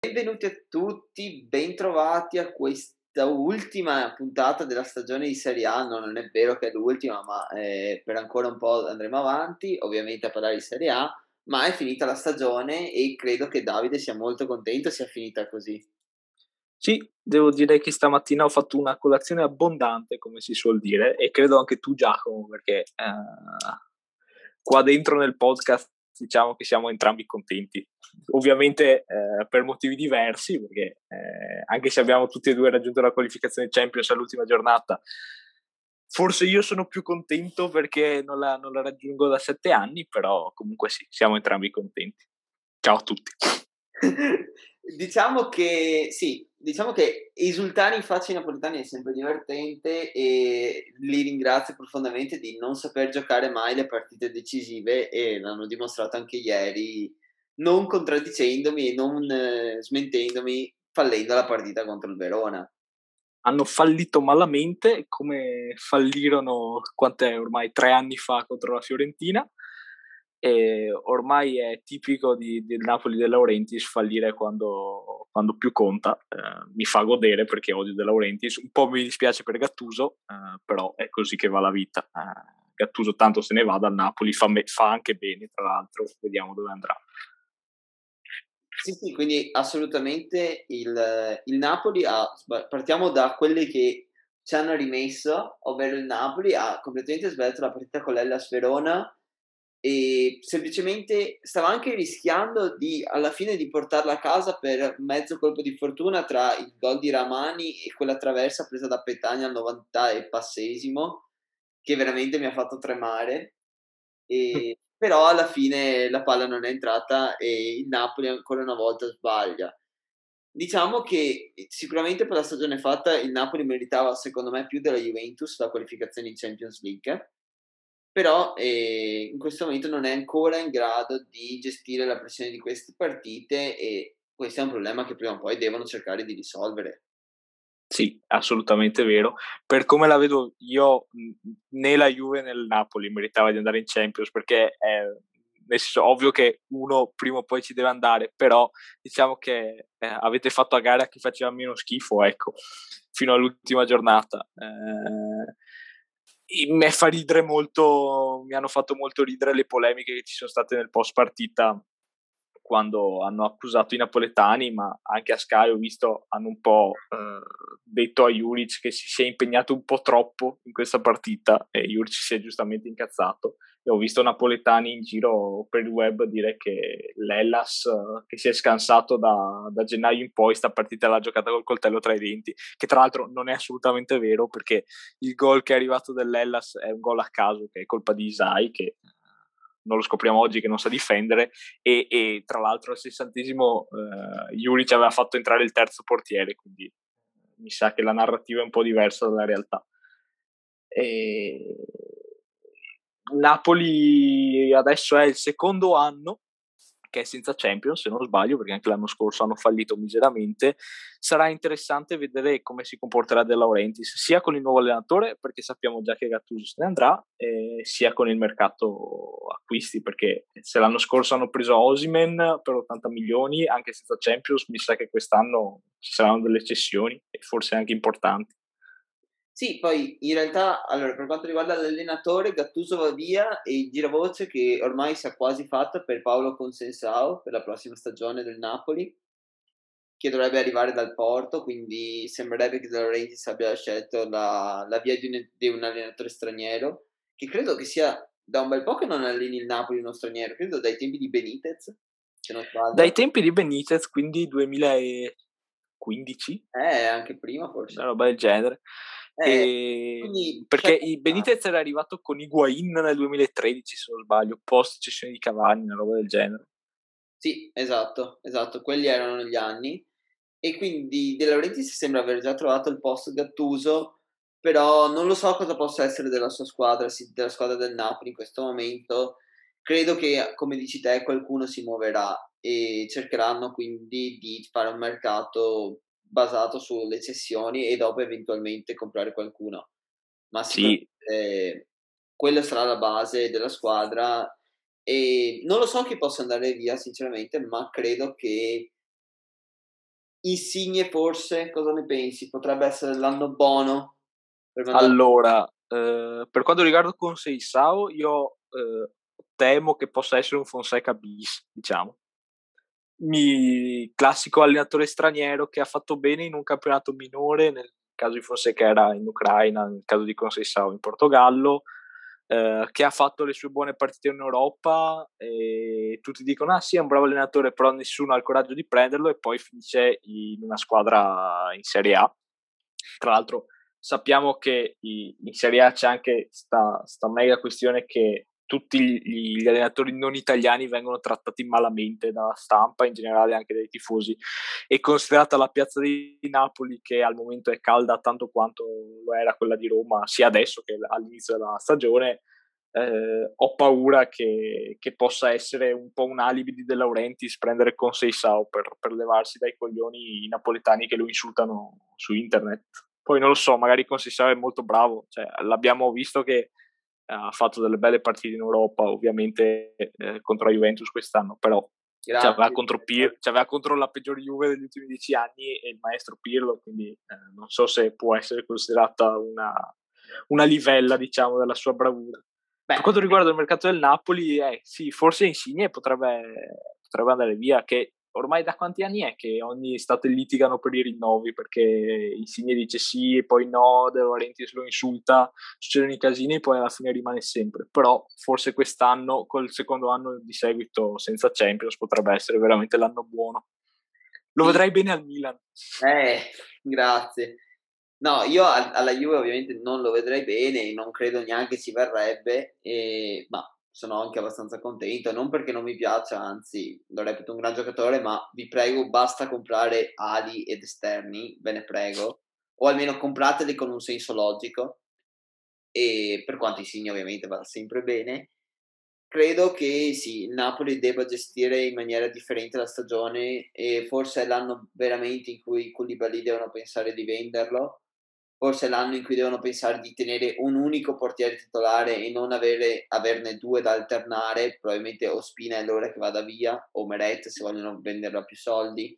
Benvenuti a tutti, bentrovati a questa ultima puntata della stagione di Serie A. No, non è vero che è l'ultima, ma eh, per ancora un po' andremo avanti, ovviamente a parlare di Serie A, ma è finita la stagione e credo che Davide sia molto contento sia finita così. Sì, devo dire che stamattina ho fatto una colazione abbondante, come si suol dire, e credo anche tu Giacomo, perché uh, qua dentro nel podcast diciamo che siamo entrambi contenti. Ovviamente eh, per motivi diversi, perché eh, anche se abbiamo tutti e due raggiunto la qualificazione Champions all'ultima giornata, forse io sono più contento perché non la, non la raggiungo da sette anni, però comunque sì, siamo entrambi contenti. Ciao a tutti. diciamo che sì, diciamo che esultare in faccia ai napoletani è sempre divertente e li ringrazio profondamente di non saper giocare mai le partite decisive e l'hanno dimostrato anche ieri, non contraddicendomi e non eh, smentendomi fallendo la partita contro il Verona. Hanno fallito malamente come fallirono quant'è ormai tre anni fa contro la Fiorentina e ormai è tipico di, del Napoli De Laurentiis fallire quando, quando più conta, eh, mi fa godere perché odio De Laurentiis, un po' mi dispiace per Gattuso, eh, però è così che va la vita. Eh, Gattuso tanto se ne va dal Napoli, fa, me, fa anche bene tra l'altro, vediamo dove andrà. Sì, sì, quindi assolutamente il, il Napoli ha, partiamo da quelli che ci hanno rimesso, ovvero il Napoli ha completamente sbagliato la partita con l'Ellas Verona, e semplicemente stava anche rischiando di alla fine di portarla a casa per mezzo colpo di fortuna tra il gol di Ramani e quella traversa presa da Petagna al 90 e passesimo che veramente mi ha fatto tremare. E, però alla fine la palla non è entrata e il Napoli ancora una volta sbaglia diciamo che sicuramente per la stagione fatta il Napoli meritava secondo me più della Juventus la qualificazione in Champions League però eh, in questo momento non è ancora in grado di gestire la pressione di queste partite e questo è un problema che prima o poi devono cercare di risolvere. Sì, assolutamente vero. Per come la vedo io, né la Juve né il Napoli meritava di andare in Champions perché è nel senso, ovvio che uno prima o poi ci deve andare, però diciamo che eh, avete fatto a gara chi faceva meno schifo, ecco, fino all'ultima giornata. Eh, me fa ridere molto, mi hanno fatto molto ridere le polemiche che ci sono state nel post partita quando hanno accusato i napoletani, ma anche a Sky ho visto hanno un po' eh, detto a Juric che si sia impegnato un po' troppo in questa partita e Juric si è giustamente incazzato. E ho visto napoletani in giro per il web dire che l'Ellas eh, che si è scansato da, da, gennaio in poi sta partita l'ha giocata col coltello tra i denti che tra l'altro non è assolutamente vero perché il gol che è arrivato dell'Ellas è un gol a caso che è colpa di Isai che non lo scopriamo oggi che non sa difendere. E, e tra l'altro al sessantesimo eh, Juric aveva fatto entrare il terzo portiere quindi mi sa che la narrativa è un po' diversa dalla realtà. E... Napoli adesso è il secondo anno che è senza Champions, se non sbaglio, perché anche l'anno scorso hanno fallito miseramente. Sarà interessante vedere come si comporterà De Laurentiis, sia con il nuovo allenatore, perché sappiamo già che Gattuso se ne andrà, sia con il mercato acquisti, perché se l'anno scorso hanno preso Osimen per 80 milioni, anche senza Champions, mi sa che quest'anno ci saranno delle cessioni, e forse anche importanti. Sì, poi in realtà, allora, per quanto riguarda l'allenatore, Gattuso va via e il giravoce che ormai si è quasi fatto per Paolo Consensao per la prossima stagione del Napoli, che dovrebbe arrivare dal Porto, quindi sembrerebbe che Laurentiis abbia scelto la, la via di un, di un, allenatore straniero, che credo che sia da un bel po' che non alleni il Napoli uno straniero, credo dai tempi di Benitez, se non sbaglio. Dai tempi di Benitez, quindi 2015? Eh, anche prima forse. Una roba del genere. Eh, quindi, perché cioè, Benitez era arrivato con Higuain nel 2013, se non sbaglio, post cessione di Cavani, una roba del genere. Sì, esatto, esatto, quelli erano gli anni. E quindi De Laurentiis sembra aver già trovato il posto Gattuso, però non lo so cosa possa essere della sua squadra, della squadra del Napoli in questo momento. credo che, come dici te, qualcuno si muoverà e cercheranno quindi di fare un mercato basato sulle cessioni e dopo eventualmente comprare qualcuno. Ma sì, eh, quella sarà la base della squadra e non lo so chi possa andare via sinceramente, ma credo che Insigne forse, cosa ne pensi? Potrebbe essere l'anno buono? allora, eh, per quanto riguarda Conseisao, io eh, temo che possa essere un Fonseca bis, diciamo. Mi, classico allenatore straniero che ha fatto bene in un campionato minore, nel caso di Fonseca era in Ucraina, nel caso di Conseisao in Portogallo, eh, che ha fatto le sue buone partite in Europa e tutti dicono ah sì è un bravo allenatore però nessuno ha il coraggio di prenderlo e poi finisce in una squadra in Serie A. Tra l'altro sappiamo che in Serie A c'è anche questa mega questione che tutti gli, allenatori non italiani vengono trattati malamente dalla stampa, in generale anche dai tifosi, e considerata la piazza di Napoli che al momento è calda tanto quanto lo era quella di Roma, sia adesso che all'inizio della stagione, eh, ho paura che, che, possa essere un po' un alibi di De Laurentiis prendere con Seisao per, per levarsi dai coglioni i napoletani che lo insultano su internet. Poi non lo so, magari con Seisao è molto bravo, cioè, l'abbiamo visto che ha fatto delle belle partite in Europa, ovviamente eh, contro la Juventus quest'anno, però c'aveva contro, Pir- c'aveva contro la peggior Juve degli ultimi dieci anni e il maestro Pirlo, quindi eh, non so se può essere considerata una, una livella, diciamo, della sua bravura. Beh, per quanto riguarda il mercato del Napoli, eh, sì, forse Insigne potrebbe, potrebbe andare via, che ormai da quanti anni è che ogni estate litigano per i rinnovi perché Insigne dice sì e poi no, De Laurentiis lo insulta, succedono i casini e poi alla fine rimane sempre. Però forse quest'anno, col secondo anno di seguito senza Champions, potrebbe essere veramente l'anno buono. Lo vedrai bene al Milan. Eh, grazie. No, io alla Juve ovviamente non lo vedrei bene, non credo neanche ci verrebbe, e, ma sono anche abbastanza contento, non perché non mi piaccia, anzi lo reputo un gran giocatore, ma vi prego basta comprare ali ed esterni, ve ne prego, o almeno comprateli con un senso logico, e per quanto i segni ovviamente va sempre bene. Credo che sì, il Napoli debba gestire in maniera differente la stagione e forse è l'anno veramente in cui i Koulibaly devono pensare di venderlo forse è l'anno in cui devono pensare di tenere un unico portiere titolare e non avere, averne due da alternare, probabilmente o Spina è l'ora che vada via, o Meret se vogliono venderlo a più soldi.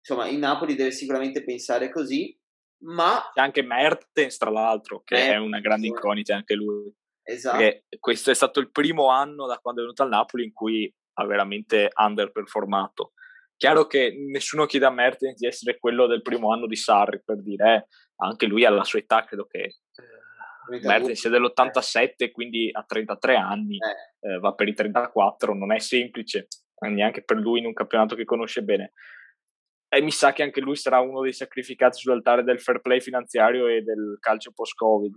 Insomma, il Napoli deve sicuramente pensare così, ma... C'è anche Mertens, tra l'altro, che Mertens, è una grande incognita anche lui. Esatto. Perché questo è stato il primo anno da quando è venuto al Napoli in cui ha veramente underperformato. Chiaro che nessuno chiede a Mertens di essere quello del primo anno di Sarri, per dire, eh, anche lui alla sua età credo che Mertens è dell'87, quindi ha 33 anni, eh. Eh, va per i 34, non è semplice, neanche per lui in un campionato che conosce bene. E mi sa che anche lui sarà uno dei sacrificati sull'altare del fair play finanziario e del calcio post-Covid.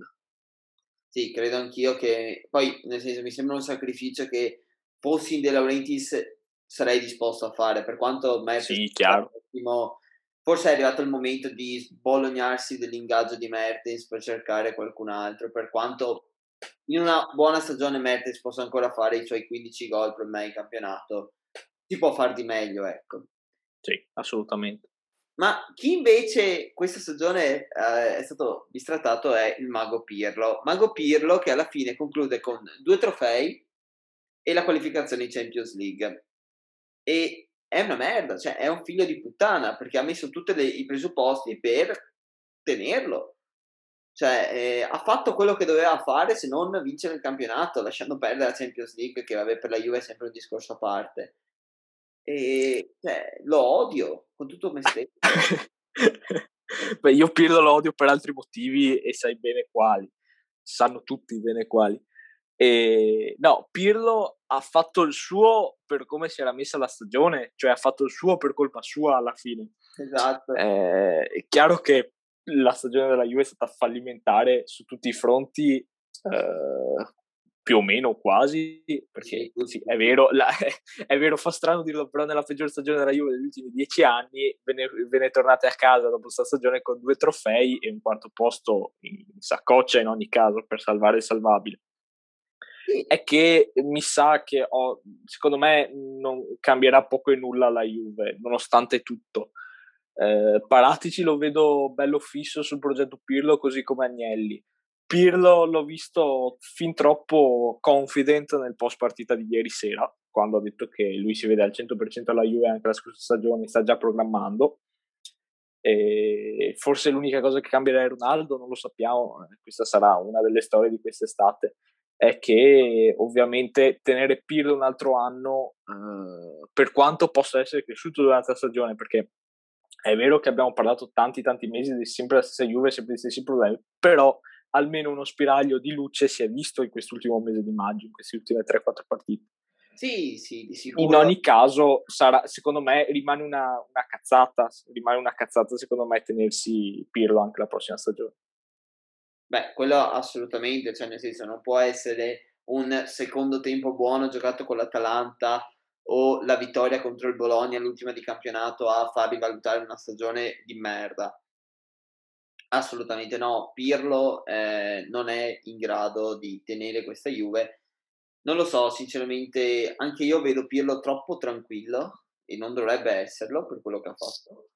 Sì, credo anch'io che poi, nel senso, mi sembra un sacrificio che fossi in De Laurentiis sarei disposto a fare, per quanto Mertens sì, chiaro. Ottimo, forse è arrivato il momento di sbolognarsi dell'ingaggio di Mertens per cercare qualcun altro, per quanto in una buona stagione Mertens possa ancora fare i suoi 15 gol per me in campionato, si può far di meglio, ecco. Sì, assolutamente. Ma chi invece questa stagione eh, è stato bistrattato è il Mago Pirlo. Mago Pirlo che alla fine conclude con due trofei e la qualificazione in Champions League. E è una merda, cioè è un figlio di puttana perché ha messo tutti i presupposti per tenerlo. Cioè, eh, ha fatto quello che doveva fare se non vincere il campionato, lasciando perdere la Champions League, che vabbè, per la Juve è sempre un discorso a parte. E cioè, lo odio con tutto me stesso. Beh, io Pirlo lo odio per altri motivi e sai bene quali. Sanno tutti bene quali. E, no, Pirlo ha fatto il suo per come si era messa la stagione, cioè ha fatto il suo per colpa sua alla fine. Esatto. Eh, è chiaro che la stagione della Juve è stata fallimentare su tutti i fronti, eh, più o meno quasi, perché sì, è vero, la, è vero, fa strano dirlo, però nella peggior stagione della Juve degli ultimi dieci anni ve ne, ve ne tornate a casa dopo questa stagione con due trofei e un quarto posto in saccoccia in ogni caso per salvare il salvabile. È che mi sa che ho, secondo me non cambierà poco e nulla la Juve, nonostante tutto. Eh, Paratici lo vedo bello fisso sul progetto Pirlo, così come Agnelli. Pirlo l'ho visto fin troppo confident nel post partita di ieri sera, quando ha detto che lui si vede al 100% alla Juve anche la scorsa stagione, sta già programmando. E forse l'unica cosa che cambierà è Ronaldo, non lo sappiamo, questa sarà una delle storie di quest'estate è che ovviamente tenere Pirlo un altro anno, eh, per quanto possa essere cresciuto durante la stagione, perché è vero che abbiamo parlato tanti tanti mesi di sempre la stessa Juve, sempre gli stessi problemi, però almeno uno spiraglio di luce si è visto in quest'ultimo mese di maggio, in queste ultime 3-4 partite. Sì, sì, di sicuro. In ogni caso, sarà, secondo me, rimane una, una cazzata, rimane una cazzata secondo me tenersi Pirlo anche la prossima stagione. Beh, quello assolutamente, cioè nel senso non può essere un secondo tempo buono giocato con l'Atalanta o la vittoria contro il Bologna l'ultima di campionato a far rivalutare una stagione di merda. Assolutamente no, Pirlo eh, non è in grado di tenere questa Juve. Non lo so, sinceramente, anche io vedo Pirlo troppo tranquillo e non dovrebbe esserlo per quello che ha fatto.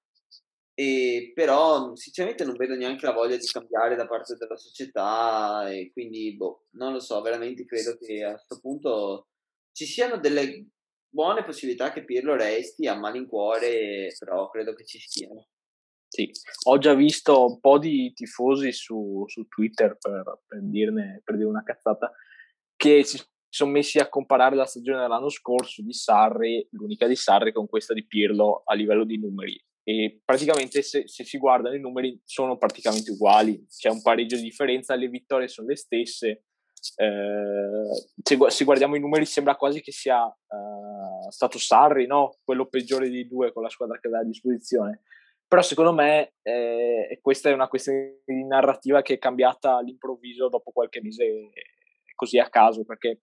E però sinceramente non vedo neanche la voglia di cambiare da parte della società e quindi boh, non lo so, veramente credo che a questo punto ci siano delle buone possibilità che Pirlo resti a malincuore, però credo che ci siano. Sì, ho già visto un po' di tifosi su, su Twitter per, per, dirne, per dire una cazzata che si sono messi a comparare la stagione dell'anno scorso di Sarri, l'unica di Sarri, con questa di Pirlo a livello di numeri e praticamente se, se, si guardano i numeri sono praticamente uguali, c'è un pareggio di differenza, le vittorie sono le stesse. Eh, se, se, guardiamo i numeri sembra quasi che sia uh, stato Sarri, no? quello peggiore dei due con la squadra che aveva a disposizione. Però secondo me eh, questa è una questione di narrativa che è cambiata all'improvviso dopo qualche mese così a caso, perché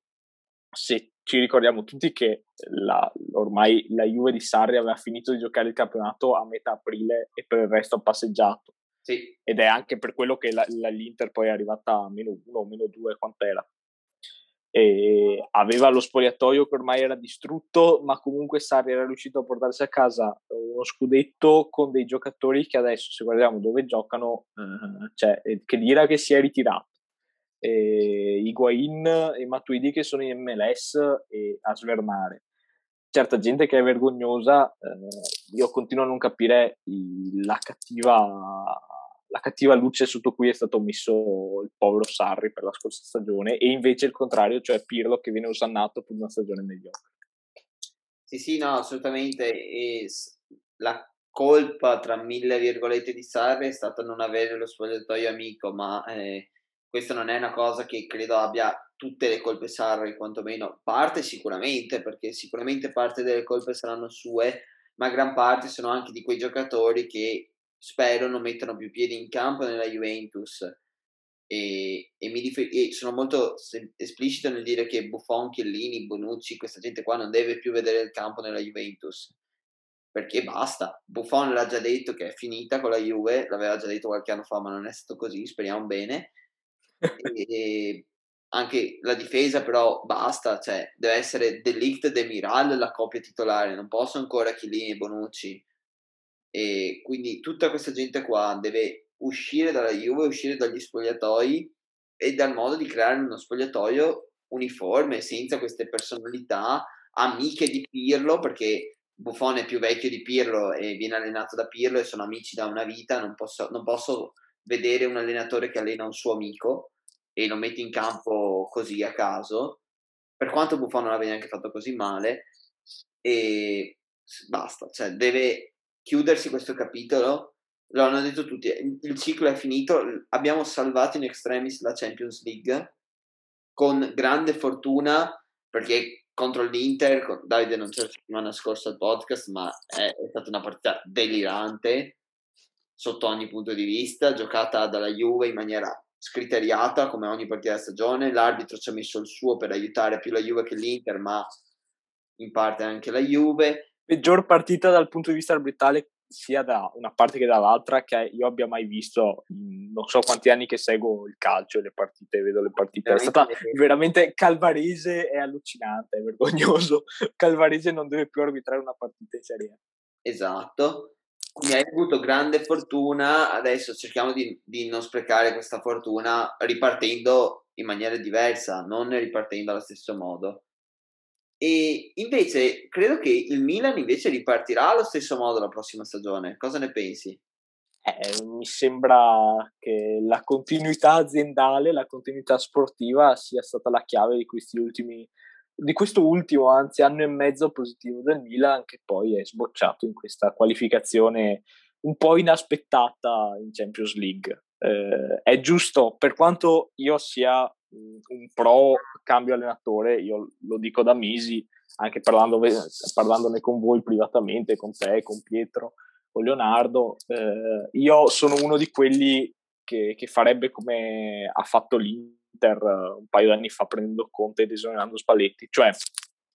se ci ricordiamo tutti che la, ormai la Juve di Sarri aveva finito di giocare il campionato a metà aprile e per il resto ha passeggiato. Sì. Ed è anche per quello che la, la, l'Inter poi è arrivata a meno uno o meno due, quant'era. E aveva lo spogliatoio che ormai era distrutto, ma comunque Sarri era riuscito a portarsi a casa uno scudetto con dei giocatori che adesso, se guardiamo dove giocano, eh, cioè, che dirà che si è ritirato eh, Higuain e Matuidi che sono in MLS e a svernare. Certa gente che è vergognosa, eh, io continuo a non capire la, cattiva, la cattiva luce sotto cui è stato messo il povero Sarri per la scorsa stagione e invece il contrario, cioè Pirlo che viene usannato per una stagione mediocre. Sì, sì, no, assolutamente. E la colpa, tra mille virgolette, di Sarri è stata non avere lo spogliatoio amico, ma eh, questa non è una cosa che credo abbia tutte le colpe Sarri, quantomeno parte sicuramente, perché sicuramente parte delle colpe saranno sue, ma gran parte sono anche di quei giocatori che spero non mettano più piedi in campo nella Juventus. E, e, dif- e sono molto esplicito nel dire che Buffon, Chiellini, Bonucci, questa gente qua non deve più vedere il campo nella Juventus perché basta. Buffon l'ha già detto che è finita con la Juve, l'aveva già detto qualche anno fa, ma non è stato così, speriamo bene e anche la difesa però basta, cioè deve essere Delict e Demiral la coppia titolare, non posso ancora Chiellini e Bonucci. E quindi tutta questa gente qua deve uscire dalla Juve, uscire dagli spogliatoi e dal modo di creare uno spogliatoio uniforme, senza queste personalità amiche di Pirlo, perché Buffon è più vecchio di Pirlo e viene allenato da Pirlo e sono amici da una vita, non posso, non posso vedere un allenatore che allena un suo amico e lo mette in campo così a caso, per quanto Buffon non abbia neanche fatto così male, e basta, cioè deve chiudersi questo capitolo, lo hanno detto tutti, il ciclo è finito, abbiamo salvato in extremis la Champions League con grande fortuna perché contro l'Inter, Davide non c'era la settimana scorsa al podcast, ma è, è stata una partita delirante sotto ogni punto di vista, giocata dalla Juve in maniera scriteriata come ogni partita della stagione, l'arbitro ci ha messo il suo per aiutare più la Juve che l'Inter, ma in parte anche la Juve. Peggior partita dal punto di vista arbitrale sia da una parte che dall'altra che io abbia mai visto non so quanti anni che seguo il calcio e le partite, vedo le partite. È stata veramente calvarese e allucinante, è vergognoso. Calvarese non deve più arbitrare una partita in Serie Esatto. Quindi hai avuto grande fortuna, adesso cerchiamo di, di non sprecare questa fortuna ripartendo in maniera diversa, non ripartendo allo stesso modo. E invece credo che il Milan invece ripartirà allo stesso modo la prossima stagione. Cosa ne pensi? Eh, mi sembra che la continuità aziendale, la continuità sportiva sia stata la chiave di questi ultimi di questo ultimo, anzi anno e mezzo positivo del Milan che poi è sbocciato in questa qualificazione un po' inaspettata in Champions League. Eh, è giusto, per quanto io sia un pro cambio allenatore, io lo dico da mesi, anche parlando, parlandone con voi privatamente, con te, con Pietro, con Leonardo, eh, io sono uno di quelli che, che, farebbe come ha fatto l'Inter un paio d'anni fa prendendo Conte ed esonerando Spalletti, cioè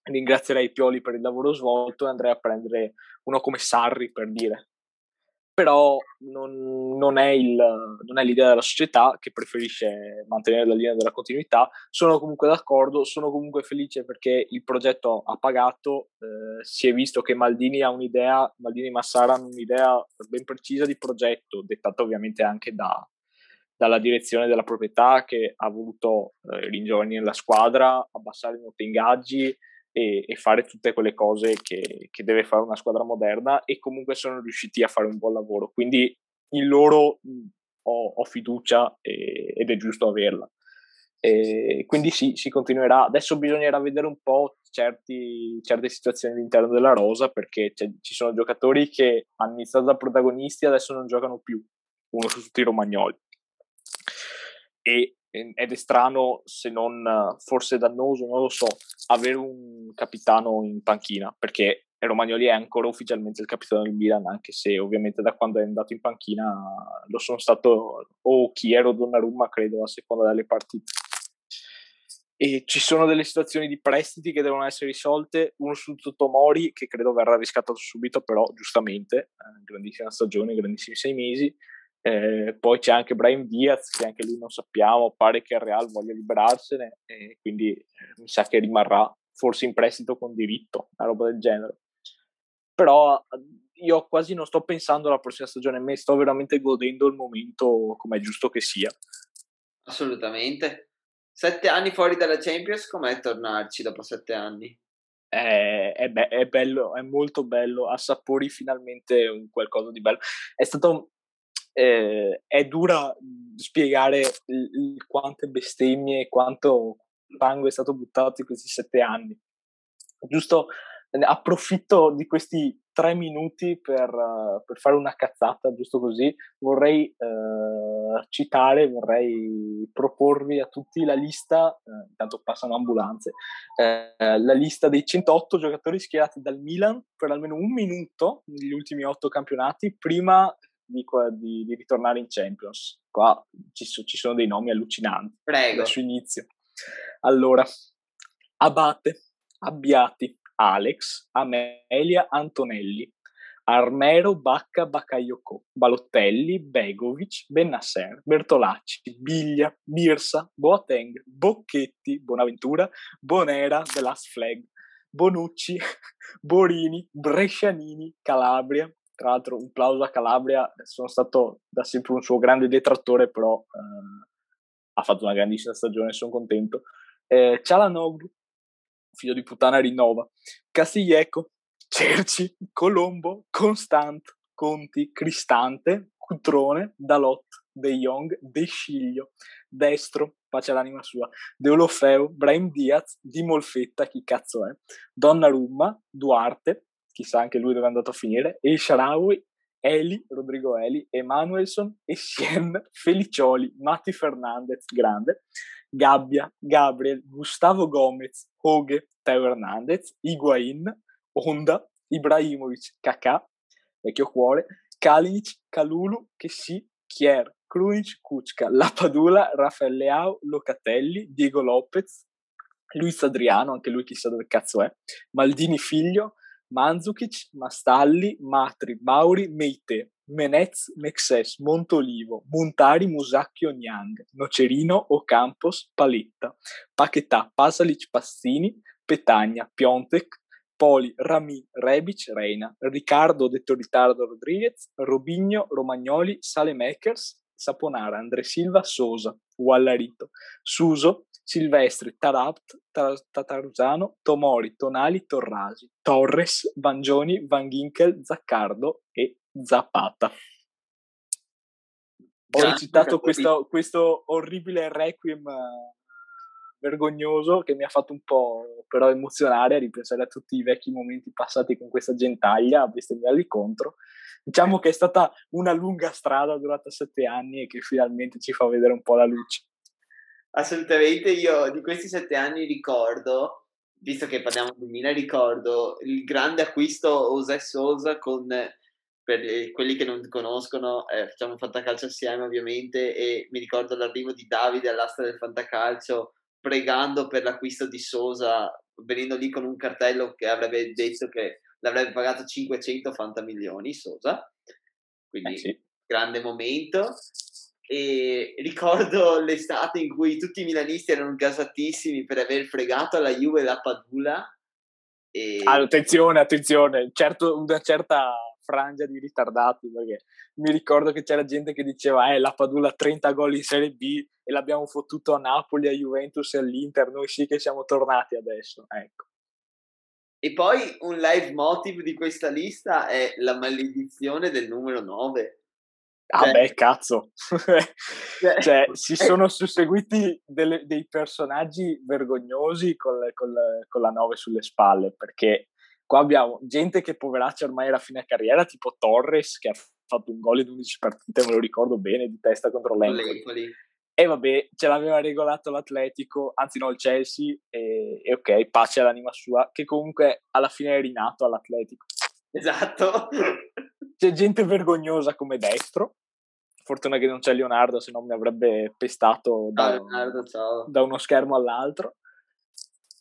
ringrazierei Pioli per il lavoro svolto e andrei a prendere uno come Sarri per dire però non, non, è il, non, è l'idea della società che preferisce mantenere la linea della continuità. Sono comunque d'accordo, sono comunque felice perché il progetto ha pagato, eh, si è visto che Maldini ha un'idea, Maldini e Massara hanno un'idea ben precisa di progetto, dettata ovviamente anche da, dalla direzione della proprietà che ha voluto eh, ringiovanire la squadra, abbassare i ingaggi, e, e, fare tutte quelle cose che, che, deve fare una squadra moderna e comunque sono riusciti a fare un buon lavoro. Quindi in loro ho, ho fiducia e, ed è giusto averla. E quindi sì, si continuerà. Adesso bisognerà vedere un po' certi, certe situazioni all'interno della rosa perché ci sono giocatori che hanno iniziato da protagonisti e adesso non giocano più, uno su tutti i romagnoli. E ed è strano, se non forse dannoso, non lo so, avere un capitano in panchina, perché Romagnoli è ancora ufficialmente il capitano del Milan, anche se ovviamente da quando è andato in panchina lo sono stato o Chiero o Donnarumma, credo, a seconda delle partite. E ci sono delle situazioni di prestiti che devono essere risolte, uno su Tomori, che credo verrà riscattato subito, però giustamente, eh, grandissima stagione, grandissimi sei mesi, eh, poi c'è anche Brian Diaz, che anche lui non sappiamo, pare che il Real voglia liberarsene, e quindi eh, mi sa che rimarrà forse in prestito con diritto, una roba del genere. Però io quasi non sto pensando alla prossima stagione, me sto veramente godendo il momento come è giusto che sia. Assolutamente. Sette anni fuori dalla Champions, com'è tornarci dopo sette anni? È, be- è bello, è molto bello, assapori finalmente un qualcosa di bello. È stato eh, è dura spiegare il, il quante bestemmie e quanto sangue è stato buttato in questi sette anni. Giusto approfitto di questi tre minuti per, uh, per, fare una cazzata, giusto così. Vorrei uh, citare, vorrei proporvi a tutti la lista, uh, intanto passano ambulanze, la lista dei 108 giocatori schierati dal Milan per almeno un minuto negli ultimi otto campionati, prima di, di, di ritornare in Champions. Qua ci, ci, sono dei nomi allucinanti. Prego. Adesso inizio. Allora, Abate, Abbiati, Alex, Amelia, Antonelli, Armero, Bacca, Bakayoko, Balottelli, Begovic, Bennasser, Bertolacci, Biglia, Birsa, Boateng, Bocchetti, Bonaventura, Bonera, The Last Flag, Bonucci, Borini, Brescianini, Calabria, tra l'altro un plauso a Calabria, sono stato da sempre un suo grande detrattore, però eh, ha fatto una grandissima stagione, sono contento. Eh, Cialanoglu, figlio di puttana rinnova, Castiglieco, Cerci, Colombo, Constant, Conti, Cristante, Cutrone, Dalot, De Jong, De Sciglio, Destro, pace all'anima sua, Deolofeo, Brahim Diaz, Di Molfetta, chi cazzo è, Donnarumma, Duarte, chissà anche lui dove è andato a finire, El Sharawi, Eli, Rodrigo Eli, Emanuelson, Essien, Felicioli, Matti Fernandez, grande, Gabbia, Gabriel, Gustavo Gomez, Hoge, Teo Hernandez, Higuain, Honda, Ibrahimovic, Kakà, vecchio cuore, Kalinic, Calulu, Chessy, Chier, Krunic, Kuczka, Lapadula, Rafael Leao, Locatelli, Diego Lopez, Luis Adriano, anche lui chissà dove cazzo è, Maldini figlio, Mandzukic, Mastalli, Matri, Mauri, Meite, Menez, Mexes, Montolivo, Montari, Musacchio, Niang, Nocerino, Ocampos, Paletta, Paquetà, Pasalic, Pastini, Petagna, Piontek, Poli, Rami, Rebic, Reina, Riccardo, detto Ritardo Rodriguez, Robigno, Romagnoli, Salemekers, Saponara, Andre Silva, Sosa, Wallarito, Suso, Silvestri, Tarapt, Tatarusano, Tomori, Tonali, Torrasi, Torres, Vangioni, Van Ginkel, Zaccardo e Zapata. Ho recitato questo, questo orribile requiem eh, vergognoso che mi ha fatto un po' però emozionare a ripensare a tutti i vecchi momenti passati con questa gentaglia a bestemmiarli contro. Diciamo che è stata una lunga strada durata sette anni e che finalmente ci fa vedere un po' la luce. Assolutamente, io di questi sette anni ricordo, visto che parliamo di Mina, ricordo il grande acquisto José Sosa con, per quelli che non conoscono, eh, facciamo fantacalcio assieme ovviamente, e mi ricordo l'arrivo di Davide all'asta del fantacalcio pregando per l'acquisto di Sosa, venendo lì con un cartello che avrebbe detto che l'avrebbe pagato 500 fanta milioni Sosa. Quindi eh sì. grande momento. E ricordo l'estate in cui tutti i milanisti erano gasatissimi per aver fregato alla Juve la Padula. E... Ah, attenzione, attenzione, certo, una certa frangia di ritardati perché mi ricordo che c'era gente che diceva eh la Padula 30 gol in Serie B e l'abbiamo fottuto a Napoli, a Juventus e all'Inter, noi sì che siamo tornati adesso, ecco. E poi un live motive di questa lista è la maledizione del numero 9. Ah cioè, beh, cazzo. cioè, cioè, si sono susseguiti delle, dei personaggi vergognosi con, le, con, la 9 sulle spalle, perché Qua abbiamo gente che poveraccia ormai era fine carriera, tipo Torres, che ha fatto un gol in 11 partite, me lo ricordo bene, di testa contro l'Empoli. E vabbè, ce l'aveva regolato l'Atletico, anzi no, il Chelsea, e, e ok, pace all'anima sua, che comunque alla fine è rinato all'Atletico. Esatto. C'è gente vergognosa come destro, fortuna che non c'è Leonardo, se no mi avrebbe pestato da, Leonardo, da uno schermo all'altro.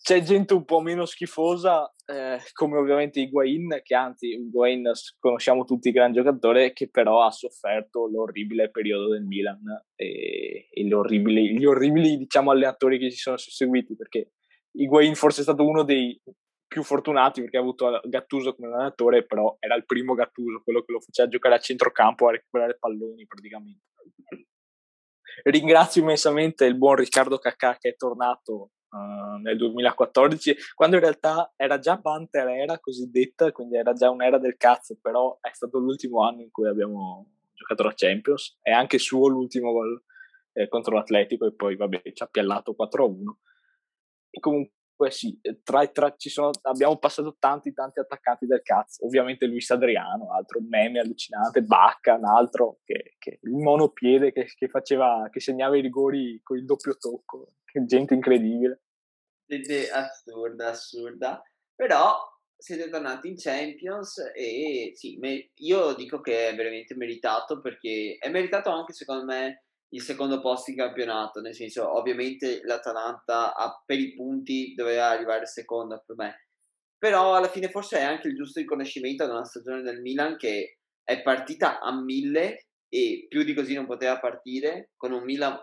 C'è gente un po' meno schifosa, eh, come ovviamente Higuain, che anzi, Higuain conosciamo tutti il gran giocatore, che però ha sofferto l'orribile periodo del Milan e, e gli, orribili, gli orribili, diciamo, allenatori che si sono susseguiti, perché Higuain forse è stato uno dei più fortunati perché ha avuto Gattuso come allenatore, però era il primo Gattuso, quello che lo faceva giocare a centrocampo a recuperare palloni praticamente. Ringrazio immensamente il buon Riccardo Cacà che è tornato uh, nel 2014, quando in realtà era già Panther era cosiddetta, quindi era già un'era del cazzo, però è stato l'ultimo anno in cui abbiamo giocato la Champions, è anche suo l'ultimo gol eh, contro l'Atletico e poi vabbè ci ha piallato 4-1. E comunque sì, tra, tra, sono, abbiamo passato tanti tanti attaccanti del cazzo, ovviamente Luis Adriano, altro meme allucinante, Bacca, un altro che, che il monopiede che, che, faceva, che segnava i rigori con il doppio tocco, che gente incredibile. Assurda, assurda, però siete tornati in Champions e sì, me, io dico che è veramente meritato perché è meritato anche secondo me il secondo posto in campionato, nel senso ovviamente l'Atalanta a, per i punti doveva arrivare seconda per me, però alla fine forse è anche il giusto riconoscimento ad una stagione del Milan che è partita a mille e più di così non poteva partire, con un Milan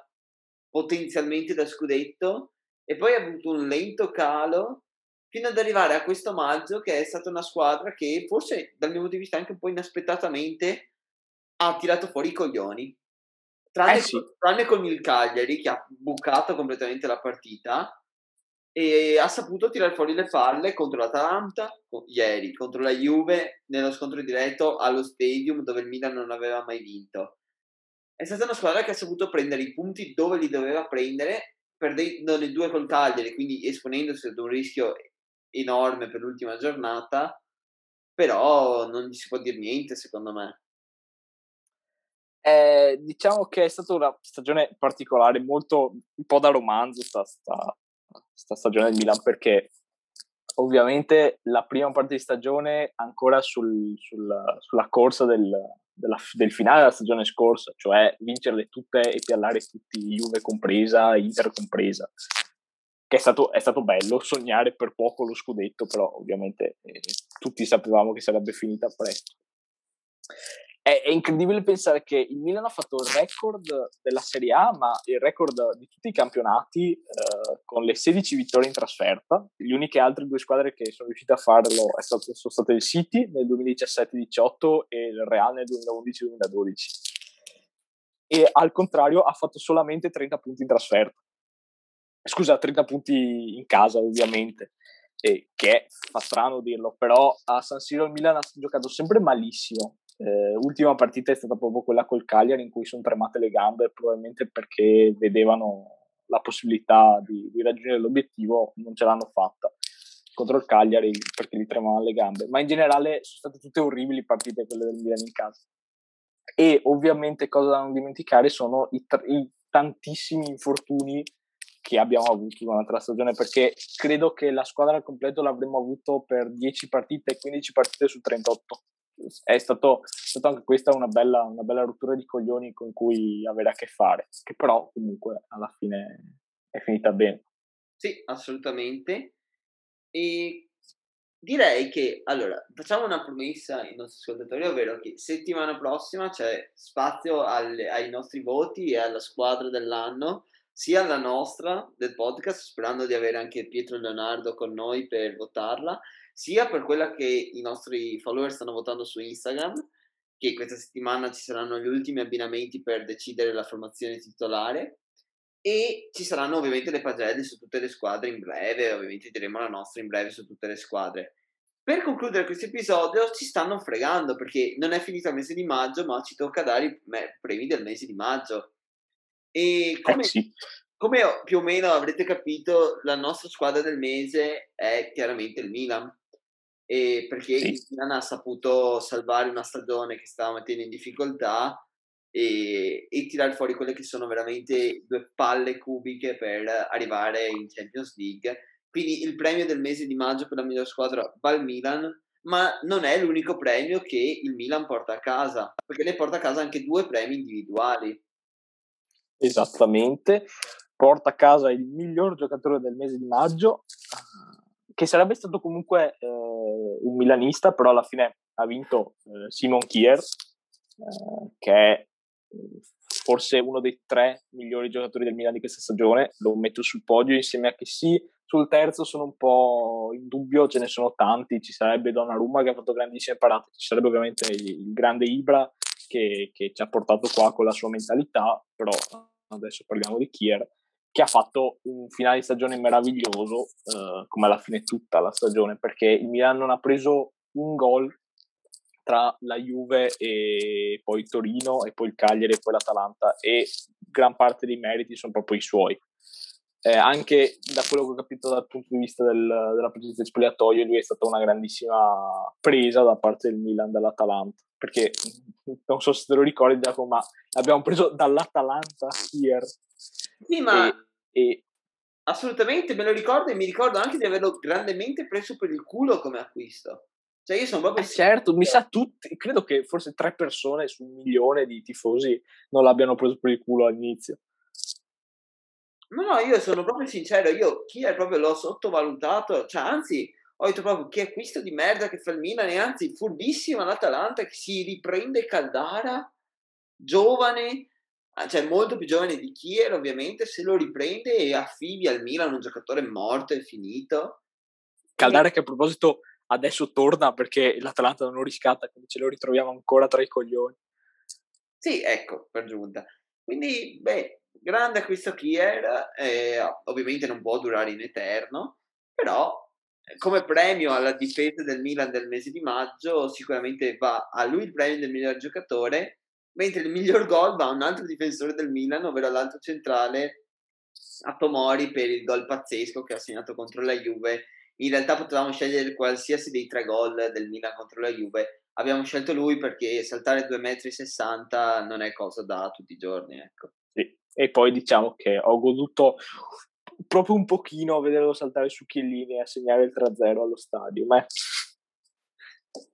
potenzialmente da scudetto e poi ha avuto un lento calo fino ad arrivare a questo maggio che è stata una squadra che forse dal mio punto di vista anche un po' inaspettatamente ha tirato fuori i coglioni Tranne, eh sì. tranne con il Cagliari che ha bucato completamente la partita e ha saputo tirare fuori le palle contro l'Atalanta ieri, contro la Juve nello scontro diretto allo Stadium dove il Milan non aveva mai vinto. È stata una squadra che ha saputo prendere i punti dove li doveva prendere, perdendone due col Cagliari, quindi esponendosi ad un rischio enorme per l'ultima giornata, però non gli si può dire niente secondo me. Eh, diciamo che è stata una stagione particolare, molto un po' da romanzo sta, sta, sta stagione del Milan perché ovviamente la prima parte di stagione ancora sul, sul, sulla corsa del, della, del finale della stagione scorsa, cioè vincerle tutte e piallare tutti, Juve compresa, Inter compresa. che è stato, è stato, bello sognare per poco lo scudetto, però ovviamente eh, tutti sapevamo che sarebbe finita presto. È, è, incredibile pensare che il Milan ha fatto il record della Serie A, ma il record di tutti i campionati eh, con le 16 vittorie in trasferta. Le uniche altre due squadre che sono riuscite a farlo stato, sono state il City nel 2017-18 e il Real nel 2011-2012. E al contrario ha fatto solamente 30 punti in trasferta. Scusa, 30 punti in casa ovviamente. E che fa strano dirlo, però a San Siro il Milan ha giocato sempre malissimo eh, ultima partita è stata proprio quella col Cagliari in cui sono tremate le gambe, probabilmente perché vedevano la possibilità di, di raggiungere l'obiettivo, non ce l'hanno fatta contro il Cagliari perché gli tremavano le gambe. Ma in generale sono state tutte orribili partite quelle del Milan in casa. E ovviamente, cosa da non dimenticare, sono i, t- i tantissimi infortuni che abbiamo avuto durante la stagione, perché credo che la squadra al completo l'avremmo avuto per 10 partite, 15 partite su 38 è stato, stato anche questa una bella, una bella rottura di coglioni con cui avere a che fare, che però comunque alla fine è finita bene. Sì, assolutamente. E direi che allora facciamo una promessa ai nostri ascoltatori, ovvero che settimana prossima c'è spazio alle, ai nostri voti e alla squadra dell'anno, sia alla nostra del podcast, sperando di avere anche Pietro Leonardo con noi per votarla, sia per quella che i nostri follower stanno votando su Instagram, che questa settimana ci saranno gli ultimi abbinamenti per decidere la formazione titolare e ci saranno ovviamente le pagelle su tutte le squadre in breve, ovviamente diremo la nostra in breve su tutte le squadre. Per concludere questo episodio ci stanno fregando perché non è finito il mese di maggio, ma ci tocca dare i premi del mese di maggio. E eh, come, eh sì. come più o meno avrete capito, la nostra squadra del mese è chiaramente il Milan e perché sì. il Milan ha saputo salvare una stagione che stava mettendo in difficoltà e, e tirare fuori quelle che sono veramente due palle cubiche per arrivare in Champions League. Quindi il premio del mese di maggio per la miglior squadra va al Milan, ma non è l'unico premio che il Milan porta a casa, perché ne porta a casa anche due premi individuali. Esattamente, porta a casa il miglior giocatore del mese di maggio, che sarebbe stato comunque eh, un milanista, però alla fine ha vinto eh, Simon Kier, eh, che è forse uno dei tre migliori giocatori del Milan di questa stagione, lo metto sul podio insieme a che sul terzo sono un po' in dubbio, ce ne sono tanti, ci sarebbe Donnarumma che ha fatto grandissime parate, ci sarebbe ovviamente il grande Ibra che, che, ci ha portato qua con la sua mentalità, però adesso parliamo di Kier che ha fatto un finale di stagione meraviglioso, eh, come alla fine tutta la stagione, perché il Milan non ha preso un gol tra la Juve e poi Torino e poi il Cagliari e poi l'Atalanta e gran parte dei meriti sono proprio i suoi. Eh, anche da quello che ho capito dal punto di vista del, della presenza di spogliatoio, lui è stata una grandissima presa da parte del Milan dall'Atalanta. Perché non so se te lo ricordi, Giacomo, ma l'abbiamo preso dall'Atalanta here sì, ma e, e... assolutamente me lo ricordo e mi ricordo anche di averlo grandemente preso per il culo come acquisto. Cioè io sono proprio... Eh certo, mi sa tutti, credo che forse tre persone su un milione di tifosi non l'abbiano preso per il culo all'inizio. No, no, io sono proprio sincero, io chi è proprio l'ho sottovalutato, cioè anzi ho detto proprio che acquisto di merda che fa il Milan e anzi furbissima l'Atalanta che si riprende Caldara, giovane, Ah, cioè molto più giovane di Kier ovviamente, se lo riprende e affidi al Milan un giocatore morto e finito. Caldare che a proposito adesso torna perché l'Atalanta non lo riscatta, quindi ce lo ritroviamo ancora tra i coglioni. Sì, ecco, per giunta. Quindi, beh, grande acquisto Kier, eh, ovviamente non può durare in eterno, però eh, come premio alla difesa del Milan del mese di maggio sicuramente va a lui il premio del miglior giocatore mentre il miglior gol va a un altro difensore del Milan, ovvero l'altro centrale a Tomori per il gol pazzesco che ha segnato contro la Juve. In realtà potevamo scegliere qualsiasi dei tre gol del Milan contro la Juve. Abbiamo scelto lui perché saltare 2,60 m non è cosa da tutti i giorni. Ecco. Sì. E poi diciamo che ho goduto proprio un pochino a vederlo saltare su Chiellini e a segnare il 3-0 allo stadio. Ma...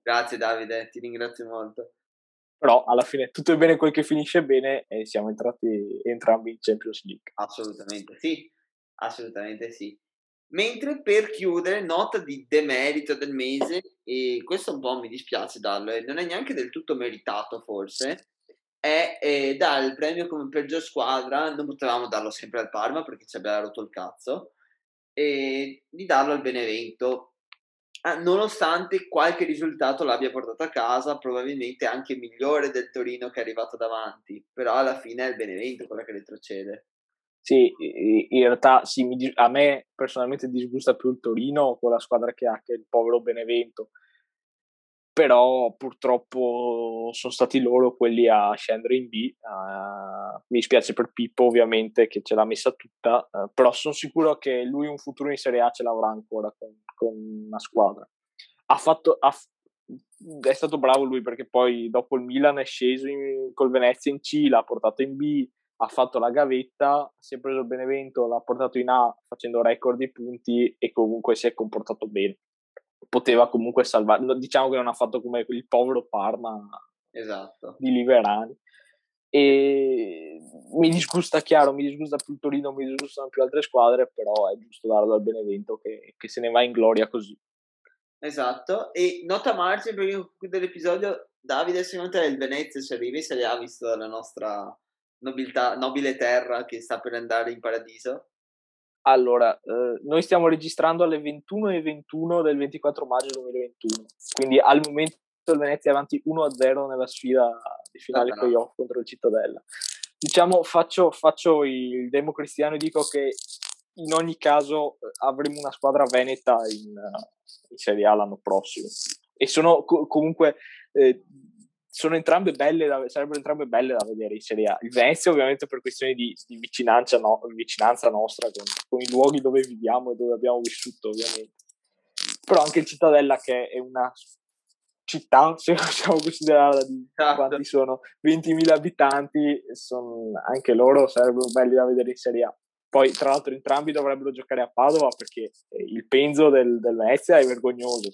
Grazie Davide, ti ringrazio molto però alla fine tutto è bene quel che finisce bene e siamo entrati entrambi in Champions League. Assolutamente sì, assolutamente sì. Mentre per chiudere, nota di demerito del mese, e questo un po' mi dispiace darlo, e non è neanche del tutto meritato forse, è eh, dare il premio come peggior squadra, non potevamo darlo sempre al Parma perché ci aveva rotto il cazzo, e di darlo al Benevento, ah, nonostante qualche risultato l'abbia portato a casa, probabilmente anche migliore del Torino che è arrivato davanti, però alla fine è il Benevento quella che retrocede. Sì, in realtà sì, a me personalmente disgusta più il Torino con la squadra che ha che il povero Benevento, però purtroppo sono stati loro quelli a scendere in B. Uh, mi spiace per Pippo ovviamente che ce l'ha messa tutta, uh, però sono sicuro che lui un futuro in Serie A ce l'avrà ancora con, con una squadra. Ha fatto, ha, è stato bravo lui perché poi dopo il Milan è sceso in, col Venezia in C, l'ha portato in B, ha fatto la gavetta, si è preso il Benevento, l'ha portato in A facendo record di punti e comunque si è comportato bene. Poteva comunque salvare, diciamo che non ha fatto come il povero Parma esatto. di Liverani. E mi disgusta, chiaro, mi disgusta più il Torino, mi disgustano più altre squadre, però è giusto darlo al Benevento che, che se ne va in gloria così. Esatto, e nota margine per concludere l'episodio, Davide, secondo te il Venezia se arriva se li ha visto dalla nostra nobiltà, nobile terra che sta per andare in paradiso? Allora, eh, noi stiamo registrando alle 21.21 del 24 maggio 2021, quindi al momento il Venezia è avanti 1-0 nella sfida di finale ah, playoff contro il Cittadella. Diciamo, faccio, faccio il demo cristiano e dico che in ogni caso eh, avremo una squadra veneta in, in Serie A l'anno prossimo. E sono co- comunque eh, sono entrambe belle da, sarebbero entrambe belle da vedere in Serie A. Il Venezia ovviamente per questioni di, di vicinanza, no, vicinanza, nostra con, con, i luoghi dove viviamo e dove abbiamo vissuto ovviamente. Però anche il Cittadella che è una città, se possiamo considerarla di esatto. quanti sono 20.000 abitanti, sono, anche loro sarebbero belli da vedere in Serie A. Poi, tra l'altro, entrambi dovrebbero giocare a Padova perché il penzo del, del Venezia è vergognoso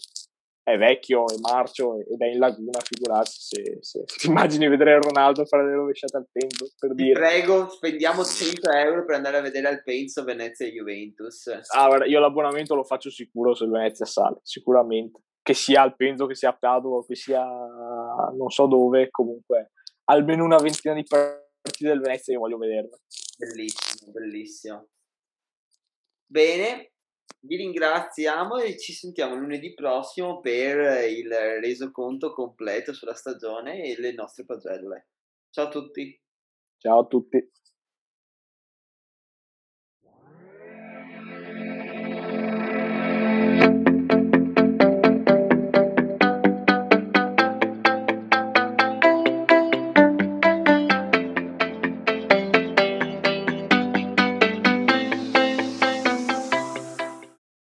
è vecchio, è marcio ed è in laguna, figurarsi se, se, ti immagini vedere Ronaldo fare le rovesciate al penso, per dire. Prego, spendiamo 100 euro per andare a vedere al penso Venezia e Juventus. Ah, io l'abbonamento lo faccio sicuro se il Venezia sale, sicuramente. Che sia al penso, che sia a Padova, che sia non so dove, comunque almeno una ventina di partite del Venezia io voglio vederla. Bellissimo, bellissimo. Bene, vi ringraziamo e ci sentiamo lunedì prossimo per il resoconto completo sulla stagione e le nostre pagelle. Ciao a tutti. Ciao a tutti.